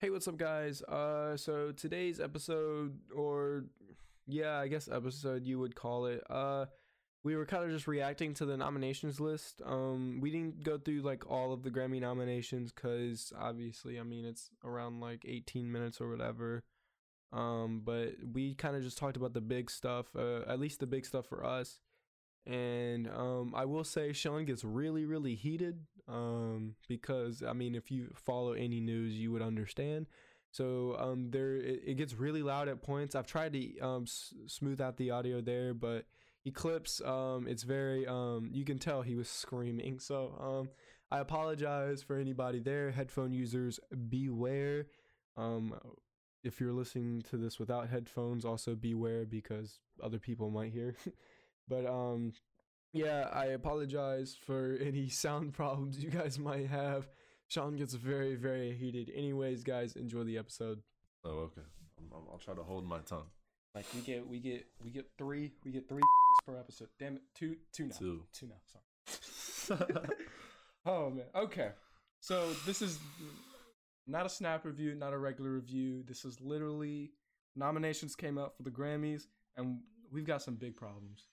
Hey, what's up, guys? Uh, so today's episode, or yeah, I guess episode you would call it. Uh, we were kind of just reacting to the nominations list. Um, we didn't go through like all of the Grammy nominations because obviously, I mean, it's around like 18 minutes or whatever. Um, but we kind of just talked about the big stuff, uh, at least the big stuff for us. And um, I will say Sean gets really, really heated um, because I mean, if you follow any news, you would understand. So um, there, it, it gets really loud at points. I've tried to um, s- smooth out the audio there, but Eclipse, um, it's very, um, you can tell he was screaming. So um, I apologize for anybody there. Headphone users, beware. Um, if you're listening to this without headphones, also beware because other people might hear. but um, yeah, I apologize for any sound problems you guys might have. Sean gets very, very heated. Anyways, guys, enjoy the episode. Oh, okay. I'll, I'll try to hold my tongue. Like we get, we get, we get three, we get three per episode. Damn it, two, two now, Two. two now. Sorry. oh man. Okay. So this is not a snap review, not a regular review. This is literally nominations came out for the Grammys, and we've got some big problems.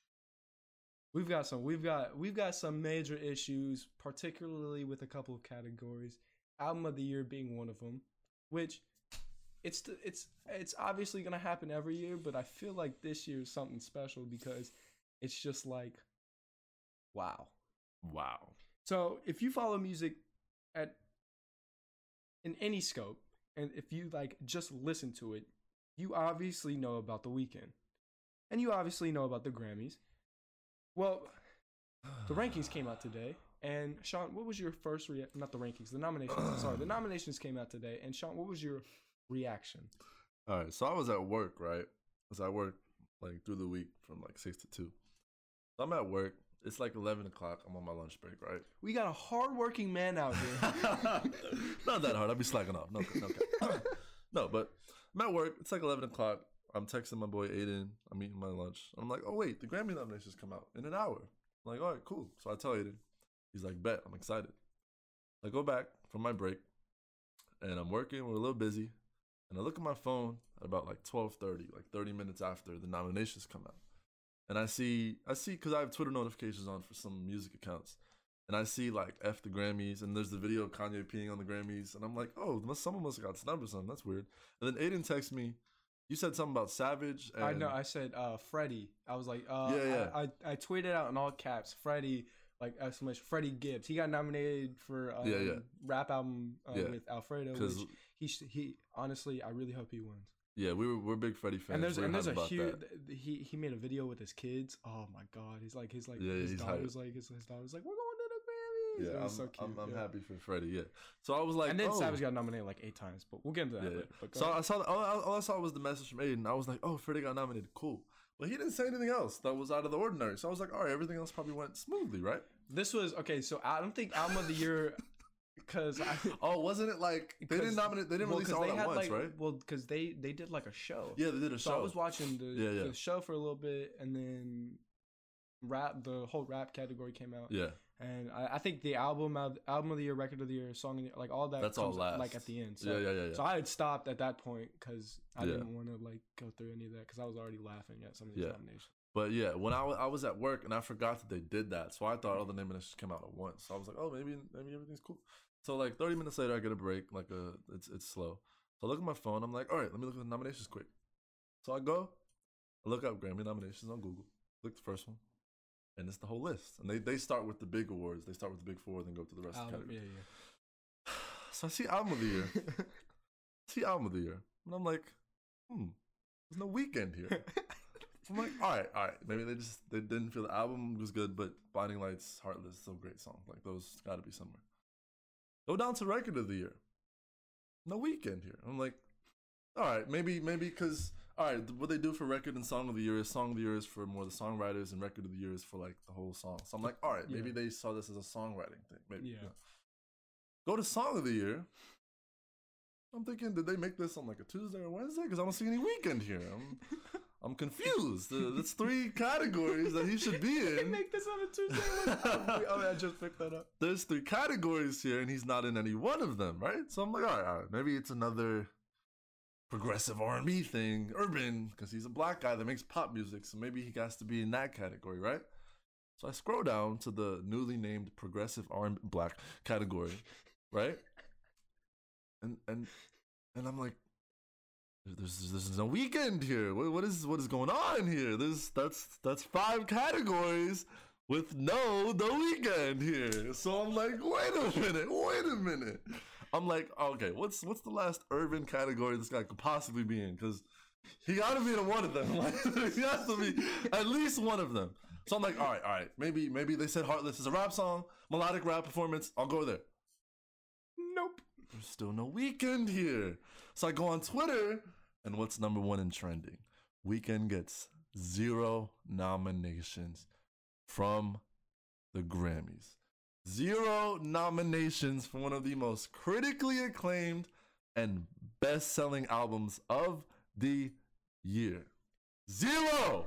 We've got some. We've got we've got some major issues, particularly with a couple of categories. Album of the year being one of them, which it's it's it's obviously gonna happen every year, but I feel like this year is something special because it's just like, wow. wow. So if you follow music at in any scope, and if you like just listen to it, you obviously know about the Weeknd, and you obviously know about the Grammys. Well, the rankings came out today, and Sean, what was your first rea- Not the rankings, the nominations. sorry, the nominations came out today, and Sean, what was your reaction? All right. So I was at work, right? So I work like through the week from like six to two. So I'm at work. It's like eleven o'clock. I'm on my lunch break, right? We got a hardworking man out here. Not that hard. I'll be slacking off. No, no, okay. no, but I'm at work. It's like eleven o'clock. I'm texting my boy Aiden. I'm eating my lunch. I'm like, oh wait, the Grammy nominations come out in an hour. I'm like, all right, cool. So I tell Aiden. He's like, bet. I'm excited. I go back from my break, and I'm working. We're a little busy, and I look at my phone at about like 12:30, like 30 minutes after the nominations come out, and I see, I see, because I have Twitter notifications on for some music accounts, and I see like F the Grammys, and there's the video of Kanye peeing on the Grammys, and I'm like, oh, someone must have got snubbed or something. That's weird. And then Aiden texts me, you said something about Savage. And I know. I said uh, Freddie. I was like, uh, Yeah, yeah. I, I, I tweeted out in all caps, Freddie, like exclamation, Freddie Gibbs. He got nominated for um, Yeah, yeah. rap album uh, Yeah. with Alfredo. Which he sh- he honestly, I really hope he wins. yeah, we were we're big Freddie fans. and there's and there's a huge. He he made a video with his kids. Oh my god, he's like his like Yeah, his daughter's like his, his daughter's like we're going to the Grammys. Yeah, I'm, so cute. I'm, I'm yeah. happy for Freddie. Yeah, so I was like, and then oh. Savage got nominated like eight times, but we'll get into that Yeah, later. So ahead. I saw all, I- all I saw was the message from Aiden. I was like, oh, Freddie got nominated. Cool. But he didn't say anything else that was out of the ordinary. So I was like, all right, everything else probably went smoothly, right? this was okay. So I don't think album of the year because I. Oh, wasn't it like they didn't nominate? They didn't well, release all at once, like, right? Well, because they they did like a show. Yeah, they did a So show. I was watching the, Yeah, yeah. the show for a little bit, and then rap the whole rap category came out. Yeah, And I, I think the album of album of the year, record of the year, song of the year, like all that. That's all last. Like at the end. So, yeah, yeah, yeah, yeah. So I had stopped at that point because I Yeah. didn't want to like go through any of that because I was already laughing at some of these Yeah. nominations. But yeah, when I I was at work and I forgot that they did that, so I thought all the nominations came out at once. So I was like, oh, maybe maybe everything's cool. So like 30 minutes later, I get a break. Like a it's it's slow. So I look at my phone. I'm like, all right, let me look at the nominations quick. So I go, I look up Grammy nominations on Google. Click the first one, and it's the whole list. And they they start with the big awards. They start with the big four, then go to the rest of the Album, categories. yeah, So I see album of the year. yeah. I see album of the year, and I'm like, hmm, there's no Weeknd here. I'm like, all right, all right. Maybe they just they didn't feel the album was good, but Blinding Lights, Heartless, so great song. Like those got to be somewhere. Go down to record of the year. No Weeknd here. I'm like, all right, maybe maybe because all right, what they do for record and song of the year is song of the year is for more the songwriters, and record of the year is for like the whole song. So I'm like, all right, maybe Yeah. they saw this as a songwriting thing. Maybe. Yeah. you know. Go to song of the year. I'm thinking, did they make this on like a Tuesday or Wednesday? Because I don't see any weekend here. I'm, I'm confused. Uh, That's three categories that he should be in. Make this on a Tuesday. oh, I just picked that up. There's three categories here, and he's not in any one of them, right? So I'm like, all right, all right maybe it's another progressive R&B thing, urban, because he's a black guy that makes pop music, so maybe he has to be in that category, right? So I scroll down to the newly named progressive R&B black category, right? And and and I'm like, there's there's no Weeknd here. What, what is what is going on here? There's that's that's five categories with no the Weeknd here. So I'm like, wait a minute, wait a minute. I'm like, okay, what's what's the last urban category this guy could possibly be in? Because he got to be in one of them. He has to be at least one of them. So I'm like, all right, all right, maybe maybe they said Heartless is a rap song, melodic rap performance. I'll go there. Nope. There's still no Weeknd here. So I go on Twitter, and what's number one in trending? Weeknd gets zero nominations from the Grammys. Zero nominations for one of the most critically acclaimed and best selling albums of the year. Zero!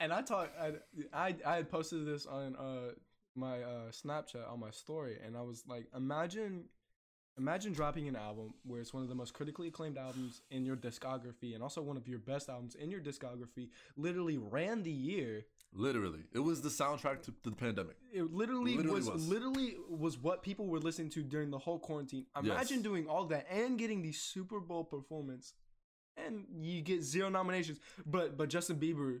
And I talked. I, I I had posted this on uh my uh Snapchat on my story, and I was like, imagine, imagine dropping an album where it's one of the most critically acclaimed albums in your discography, and also one of your best albums in your discography. Literally ran the year. Literally. It was the soundtrack to, to the pandemic. It literally, Literally was, was. literally was what people were listening to during the whole quarantine. Imagine Yes. doing all that and getting the Super Bowl performance, and you get zero nominations. But but Justin Bieber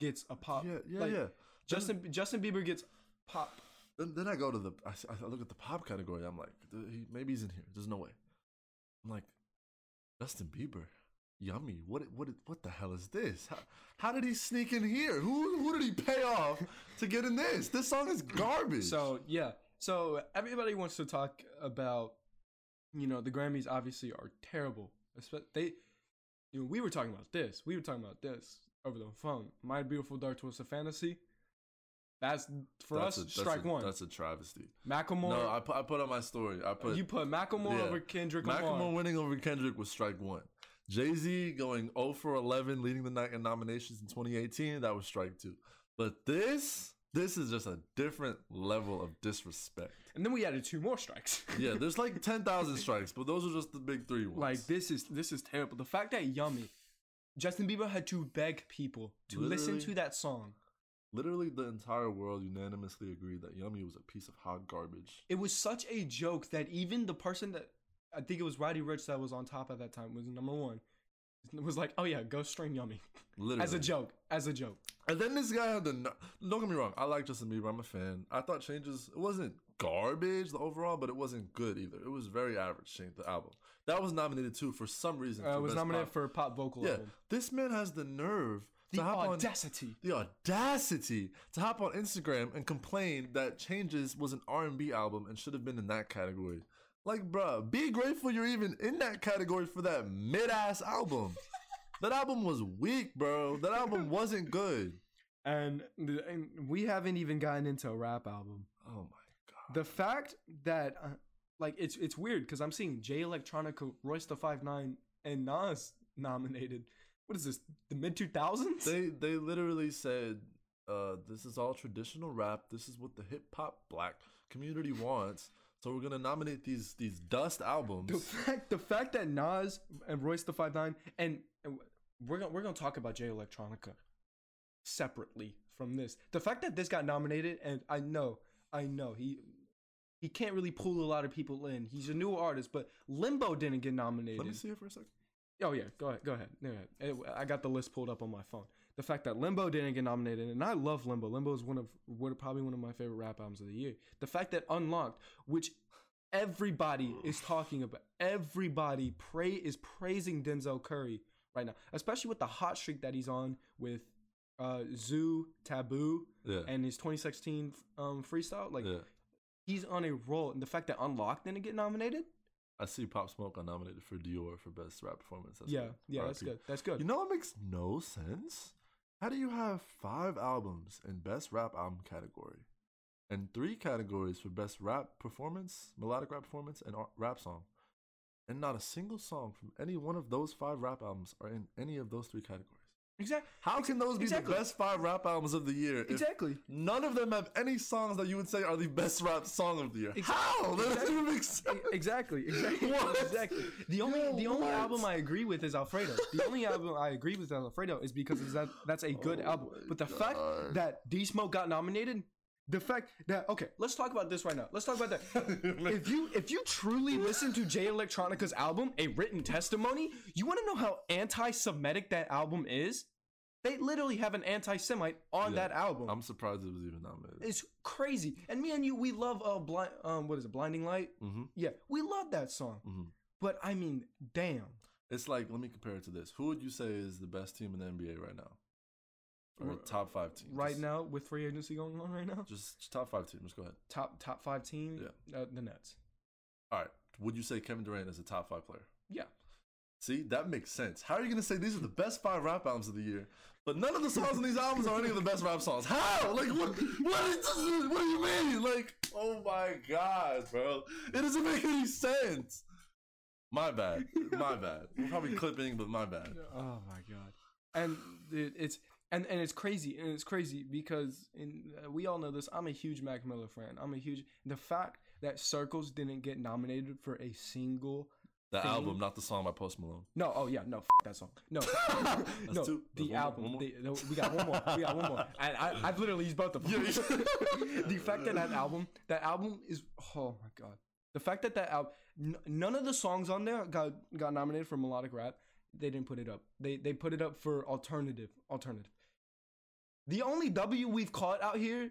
gets a pop. yeah, yeah, like, yeah. Justin Justin Bieber gets pop. Then, then I go to the, I look at the pop category. I'm like, he, maybe he's in here. There's no way. I'm like, Justin Bieber, yummy. What, what, what the hell is this? How, how did he sneak in here? Who, who did he pay off to get in this? This song is garbage. So yeah, so everybody wants to talk about, you know, the Grammys obviously are terrible. They, you know, we were talking about this. We were talking about this over the phone. My Beautiful Dark Twisted Fantasy. That's for That's us. a- strike a- one. That's a travesty. Macklemore. No, I put, I put on my story. I put you put Macklemore yeah. over Kendrick Macklemore winning over Kendrick was strike one. Jay Z going 0 for 11, leading the night in nominations in 2018. That was strike two. But this, this is just a different level of disrespect. And then we added two more strikes. Yeah, there's like 10,000 strikes, but those are just the big three ones. like this is this is terrible. The fact that Yummy, Justin Bieber had to beg people to listen to that song. literally the entire world unanimously agreed that Yummy was a piece of hot garbage. It was such a joke that even the person that I think it was Roddy Ricch that was on top at that time was number one. It was like, oh yeah, go stream Yummy Literally. as a joke, as a joke. And then this guy had the. Don't get me wrong. I like Justin Bieber. I'm a fan. I thought Changes. It wasn't garbage the overall, but it wasn't good either. It was very average. Change the album that was nominated too for some reason. Uh, for was nominated Pop. for pop vocal Yeah, album. this man has the nerve The to hop on audacity. the audacity to hop on Instagram and complain that Changes was an R&B album and should have been in that category. Like, bruh, be grateful you're even in that category for that mid-ass album. that album was weak, bro. That album wasn't good. And, and we haven't even gotten into a rap album. Oh my god. The fact that uh, like it's it's weird because I'm seeing Jay Electronica, Royce the Five Nine, and Nas nominated. What is this? The mid two thousands? They they literally said, uh, "This is all traditional rap. This is what the hip hop black community wants. So we're gonna nominate these these dust albums." The fact the fact that Nas and Royce the Five Nine and, and we're gonna we're gonna talk about Jay Electronica separately from this. The fact that this got nominated and I know I know he he can't really pull a lot of people in. He's a new artist, but Limbo didn't get nominated. Let me see it for a second. Oh yeah, go ahead, go ahead. Go ahead. I got the list pulled up on my phone. The fact that Limbo didn't get nominated, and I love Limbo. Limbo is one of one, probably one of my favorite rap albums of the year. The fact that Unlocked, which everybody is talking about, everybody pray is praising Denzel Curry right now, especially with the hot streak that he's on with uh, Zoo Taboo Yeah, and his 2016 um, freestyle. Like yeah. he's on a roll, and the fact that Unlocked didn't get nominated, I see Pop Smoke got nominated for Dior for best rap performance. That's yeah, good. yeah, that's RIP. good. That's good. You know what makes no sense? How do you have five albums in best rap album category, and three categories for best rap performance, melodic rap performance, and rap song, and not a single song from any one of those five rap albums are in any of those three categories? Exactly. How can those be Exactly. the best five rap albums of the year? Exactly. None of them have any songs that you would say are the best rap song of the year. Ex- How? That doesn't exactly. even make sense. Exactly, exactly, What? exactly. The only Yo, the only what? album I agree with is Alfredo. The only album I agree with is Alfredo is because that that's a good Oh album. But the fact that D Smoke got nominated, the fact that okay, let's talk about this right now. Let's talk about that. if you if you truly listen to Jay Electronica's album, A Written Testimony, you want to know how anti-Semitic that album is? They literally have an anti-Semite on Yeah, that album. I'm surprised it was even nominated. it's crazy. And me and you, we love uh blind um what is it, Blinding Light? Mm-hmm. Yeah, we love that song. hmm But I mean, damn. It's like, let me compare it to this. Who would you say is the best team in the NBA right now? Or top five team? Right Just- now, with free agency going on right now, Just, just top five team. Just go ahead. top top five team, uh, the Nets. All right. Would you say Kevin Durant is a top five player? Yeah, See, that makes sense. How are you gonna say these are the best five rap albums of the year, but none of the songs on these albums are any of the best rap songs? How? Like, what? What, is this, what do you mean? Like, oh my god, bro, it doesn't make any sense. My bad. My bad. We're probably clipping, but my bad. Oh my god. And dude, it's and and it's crazy and it's crazy because in uh, we all know this. I'm a huge Mac Miller fan. I'm a huge the fact that Circles didn't get nominated for a single. The Thing. album, not the song by Post Malone. No, oh yeah, no, f- that song. No, no, two. the one album. one the- no, we got one more. We got one more. And I, I've literally used both of them. Yeah, the fact that that album, that album is, oh my god. The fact that that album, n- none of the songs on there got got nominated for melodic rap. They didn't put it up. They they put it up for alternative. Alternative. The only W we've caught out here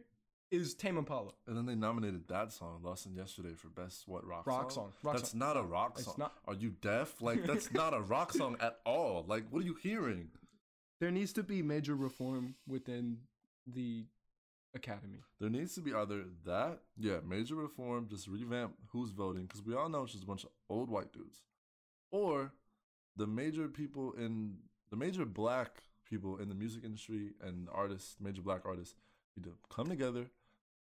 is Tame Impala. And then they nominated that song, Lost in Yesterday, for best what rock, Rock song? song. Rock that's song. not a rock song. not- Are you deaf? Like that's not a rock song at all. Like what are you hearing? There needs to be major reform within the academy. There needs to be either that, yeah, major reform, just revamp who's voting, because we all know it's just a bunch of old white dudes, or the major people in the major black people in the music industry and artists, major black artists, need to come together,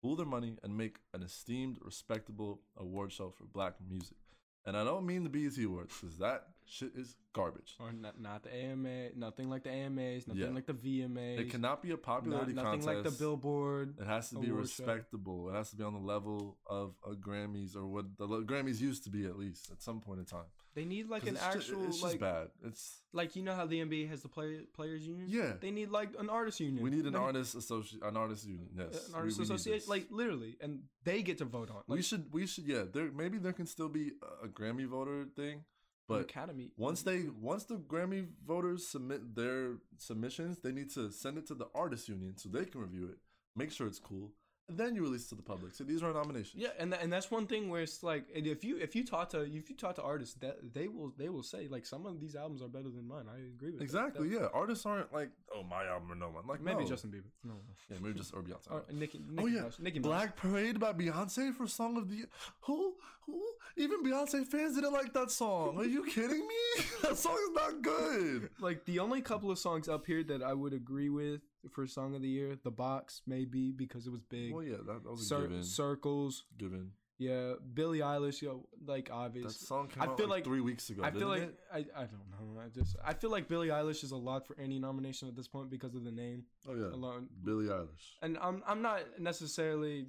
pool their money, and make an esteemed, respectable award show for black music. And I don't mean the BET Awards, because that shit is garbage. Or not, not the AMA, nothing like the AMAs, nothing Yeah. like the VMAs. It cannot be a not, popularity nothing contest. Nothing like the Billboard. It has to be award show. respectable. It has to be on the level of a Grammys or what the Grammys used to be at least at some point in time. They need like an it's actual it's just like bad. It's like you know how the NBA has the player players union. yeah. They need like an artist union. We need an They- artist associate, an artist union. Yes, an artist we this. like literally, and they get to vote on. Like, we should, we should, yeah. There maybe there can still be a Grammy voter thing, but academy. once they once the Grammy voters submit their submissions, they need to send it to the artist union so they can review it, make sure it's cool, then you release it to the public. So these are nominations. Yeah, and tha- and that's one thing where it's like, and if you if you talk to if you talk to artists, that they will they will say like some of these albums are better than mine. I agree with. Exactly. That- Yeah. Artists aren't like, oh, my album or no one. Like Maybe no. Justin Bieber. No. Yeah, maybe just or Beyonce. Or Nicki, oh, Nicki oh yeah, Minaj, Nicki Minaj. Black Parade by Beyonce for Song of the Who? Who? Even Beyonce fans didn't like that song. Are you kidding me? that song is not good. Like the only couple of songs up here that I would agree with for song of the year, The Box maybe because it was big. Well, yeah, that, that was a Cir- given. Circles, given. yeah. Billie Eilish, yo, like That obvious. song came I out feel like, like- three weeks ago. I feel like it? I, I don't know. I just I feel like Billie Eilish is a lot for any nomination at this point because of the name Oh yeah, alone. Billie Eilish. And I'm I'm not necessarily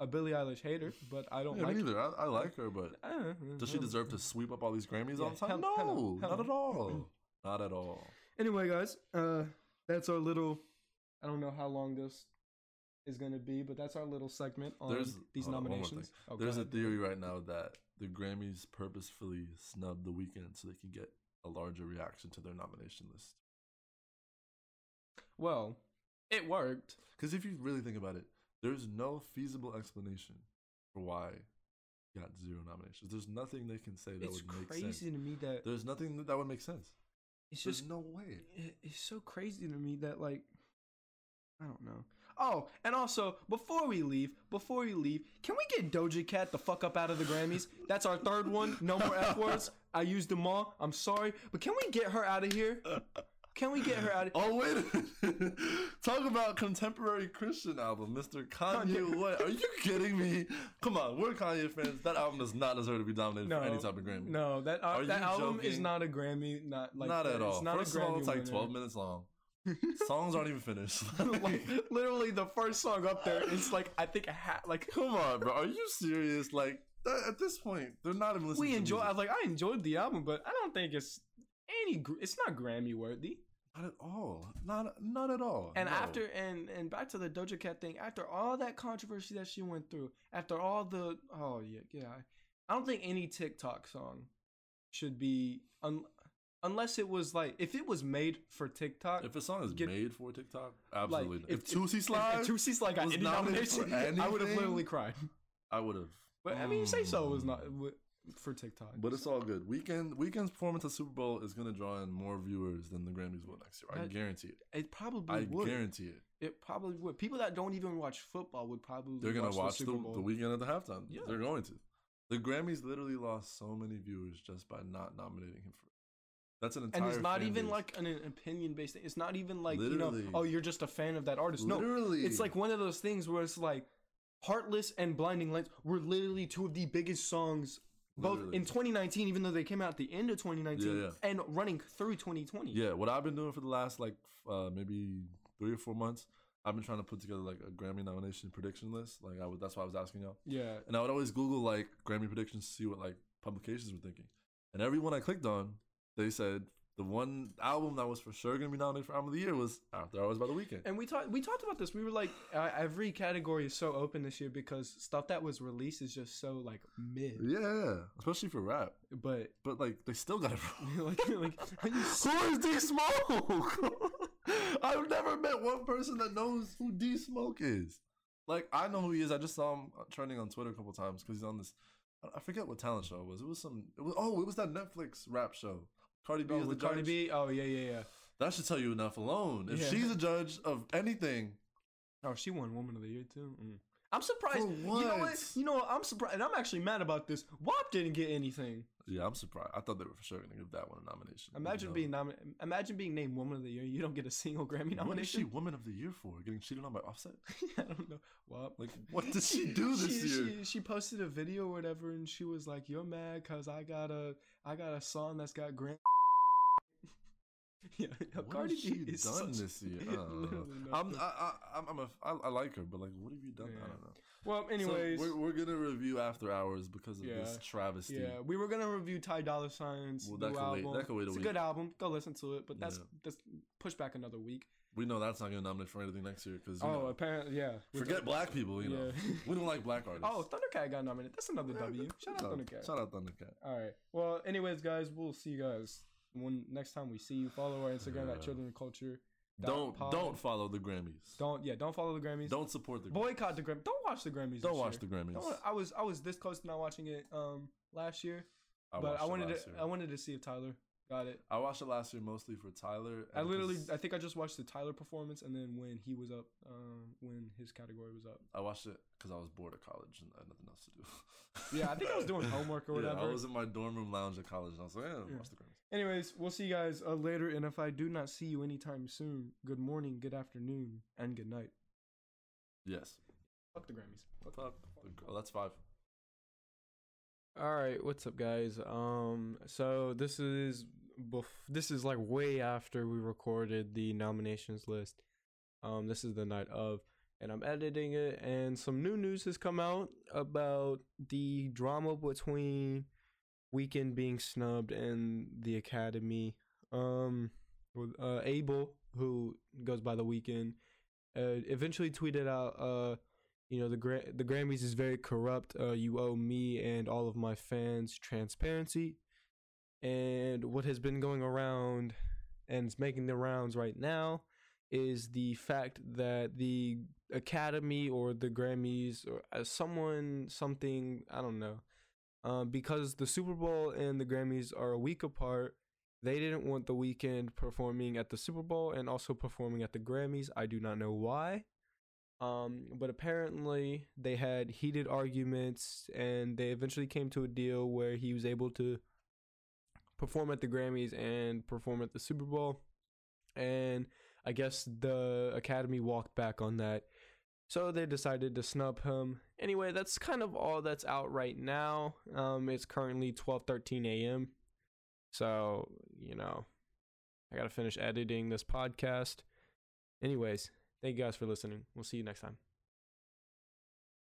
a Billie Eilish hater, but I don't Yeah, like. me neither. I, I like her, but Uh, does she uh, deserve to sweep up all these Grammys all Yeah, the time? hell- no, hell hell not no. at all. not at all. Anyway, guys, uh, that's our little. I don't know how long this is gonna be, but that's our little segment on There's- these hold on, one more thing. nominations. Oh, There's a theory right now that the Grammys purposefully snubbed the Weeknd so they can get a larger reaction to their nomination list. Well, it worked. Because if you really think about it, there's no feasible explanation for why got zero nominations. There's nothing they can say that It's would make sense. It's crazy to me that There's nothing that would make sense. it's There's just no way. it's so crazy to me that like I don't know. Oh, and also before we leave, before we leave, can we get Doja Cat the fuck up out of the Grammys? That's our third one. No more F words. I used them all. I'm sorry, but can we get her out of here? Can we get her out of Oh wait! Talk about contemporary Christian album, Mr. Kanye. Kanye. What? Are you kidding me? Come on, we're Kanye fans. That album does not deserve to be nominated for any type of Grammy. No, that uh, that album is not a Grammy. Not like not that. at all. It's not First a of all, it's like winner. 12 minutes long. Songs aren't even finished. like literally the first song up there is like I think a hat like Come on, bro. Are you serious? Like that, at this point, they're not even listening. we enjoy I was like I enjoyed the album but I don't think it's any gr- it's not Grammy worthy. Not at all. Not not at all. And No. after and and back to the Doja Cat thing, after all that controversy that she went through, after all the oh yeah yeah, I don't think any TikTok song should be un, unless it was like if it was made for TikTok. if a song is get- made for TikTok, absolutely. not. if, if Toosie Slide, if, if Toosie Slide got was any nominated for nomination, I would have literally cried. I would have. But I mean, you say so was Mm. not for TikTok. But it's all good. Weeknd Weeknd's performance at Super Bowl is gonna draw in more viewers than the Grammys will next year. I That- guarantee it. it probably would I would. guarantee it. It probably would. People that don't even watch football would probably They're gonna watch, the the, the Weeknd at the halftime. Yeah. They're going to. The Grammys literally lost so many viewers just by not nominating him for. That's an entire. and it's not even base. like an opinion based thing. It's not even like you know, oh, you're just a fan of that artist. No, it's like one of those things where it's like Heartless and Blinding Lights were literally two of the biggest songs both Literally. in 2019 even though they came out at the end of 2019 Yeah, yeah. and running through 2020. Yeah, what I've been doing for the last like uh, maybe three or four months, I've been trying to put together like a Grammy nomination prediction list. Like I would, that's why I was asking y'all. Yeah. And I would always Google like Grammy predictions to see what like publications were thinking. And everyone I clicked on, they said the one album that was for sure gonna be nominated for album of the year was After Hours by the Weeknd. And we talked we talked about this. We were like uh, every category is so open this year because stuff that was released is just so like mid. Yeah, especially for rap. But But like they still got it wrong. like like Who is D Smoke? I've never met one person that knows who D Smoke is. Like I know who he is. I just saw him trending on Twitter a couple times because he's on this. I- I forget what talent show it was. It was some. It was oh, it was that Netflix rap show. Cardi B oh, is the with Cardi judge. B? Oh yeah yeah yeah. That should tell you enough alone. If Yeah. she's a judge of anything, Oh, she won Woman of the Year too. Mm. I'm surprised. For You know what? what? You know what? I'm surprised, and I'm actually mad about this. WAP didn't get anything. yeah, I'm surprised. I thought they were for sure gonna give that one a nomination. Imagine No. being nominated. Imagine being named Woman of the Year. You don't get a single Grammy nomination. What is she nomination. Woman of the Year for? Getting cheated on by Offset? I don't know. WAP. Like, what did she do this she, year? She, she posted a video or whatever, and she was like, "You're mad because I got a I got a song that's got Grammy." yeah, What Cardi has she B is done this year? I don't know. I'm. I, I, I'm, I'm a, I, I like her, but like, what have you done? Yeah. I don't know. Well, anyways, so we're, we're gonna review After Hours because of this travesty. yeah, we were gonna review Ty Dolla Sign's Well, new that could wait- that could wait a it's week. a good album. Go listen to it, but that's Yeah. that's push back another week. We know that's not gonna nominate for anything next year because Oh, know, apparently, yeah. Forget black people. You know, Yeah. we don't like black artists. Oh, Thundercat got nominated. That's another Yeah, W. Shout out. Thundercat. Shout out Thundercat. All right. Well, anyways, guys, we'll see you guys when next time we see you. Follow our Instagram at Yeah. Children of Culture. Don't pod. don't follow the Grammys. don't yeah. Don't follow the Grammys. Don't support the. Grammys. boycott the Grammys. Don't watch the Grammys. Don't watch year. the Grammys. Don't- I was I was this close to not watching it um last year, but I wanted to year. I wanted to see if Tyler got it. I watched it last year mostly for Tyler. I literally I think I just watched the Tyler performance and then when he was up um when his category was up. I watched it because I was bored at college and I had nothing else to do. Yeah, I think I was doing homework or whatever. Yeah. I was in my dorm room lounge at college and I was like, Yeah. watch the Grammys. Anyways, we'll see you guys uh, later. And if I do not see you anytime soon, good morning, good afternoon, and good night. Yes. Fuck the Grammys. Fuck Fuck. Oh, that's five. All right, what's up, guys? Um, so this is bef- this is like way after we recorded the nominations list. Um, this is the night of, and I'm editing it, and some new news has come out about the drama between Weeknd being snubbed and the Academy. Um, uh, Abel, who goes by the Weeknd, uh, eventually tweeted out, uh you know the Gra- the Grammys is very corrupt. Uh, you owe me and all of my fans transparency. And what has been going around and is making the rounds right now is the fact that the Academy or the Grammys or as someone something I don't know, um, because the Super Bowl and the Grammys are a week apart. They didn't want the Weeknd performing at the Super Bowl and also performing at the Grammys. I do not know why. Um, but apparently they had heated arguments and they eventually came to a deal where he was able to perform at the Grammys and perform at the Super Bowl. And I guess the Academy walked back on that. So they decided to snub him. Anyway, that's kind of all that's out right now. Um, it's currently 12:13 a.m. So, you know, I got to finish editing this podcast. Anyways, thank you guys for listening. We'll see you next time.